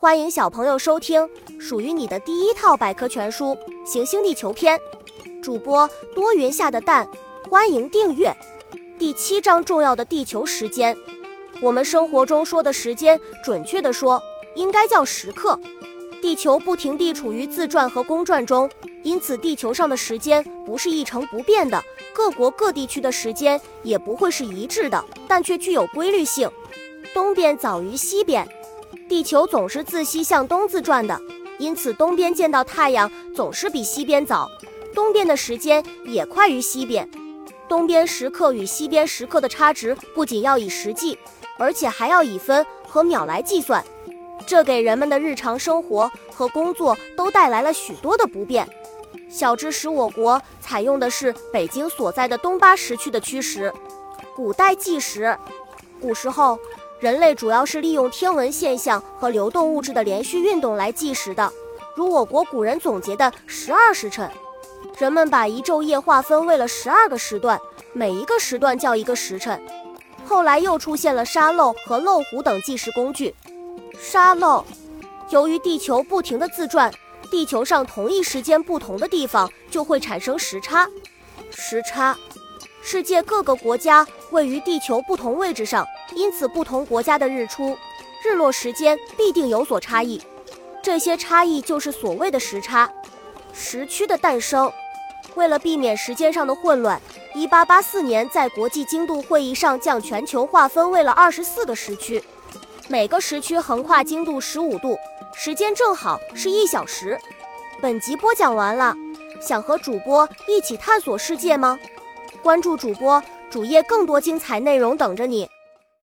欢迎小朋友收听属于你的第一套百科全书《行星地球篇》，主播多云下的蛋，欢迎订阅。第七章重要的地球时间，我们生活中说的时间，准确的说应该叫时刻。地球不停地处于自转和公转中，因此地球上的时间不是一成不变的，各国各地区的时间也不会是一致的，但却具有规律性。东边早于西边。地球总是自西向东自转的，因此东边见到太阳总是比西边早，东边的时间也快于西边。东边时刻与西边时刻的差值不仅要以时计，而且还要以分和秒来计算，这给人们的日常生活和工作都带来了许多的不便。小知识：我国采用的是北京所在的东八时区的区时。古代计时，古时候。人类主要是利用天文现象和流动物质的连续运动来计时的，如我国古人总结的十二时辰。人们把一昼夜划分为了十二个时段，每一个时段叫一个时辰。后来又出现了沙漏和漏壶等计时工具。沙漏，由于地球不停地自转，地球上同一时间不同的地方就会产生时差。时差。世界各个国家位于地球不同位置上，因此不同国家的日出、日落时间必定有所差异。这些差异就是所谓的时差。时区的诞生，为了避免时间上的混乱，1884年在国际经度会议上将全球划分为了二十四个时区，每个时区横跨经度十五度，时间正好是一小时。本集播讲完了，想和主播一起探索世界吗？关注主播主页，更多精彩内容等着你。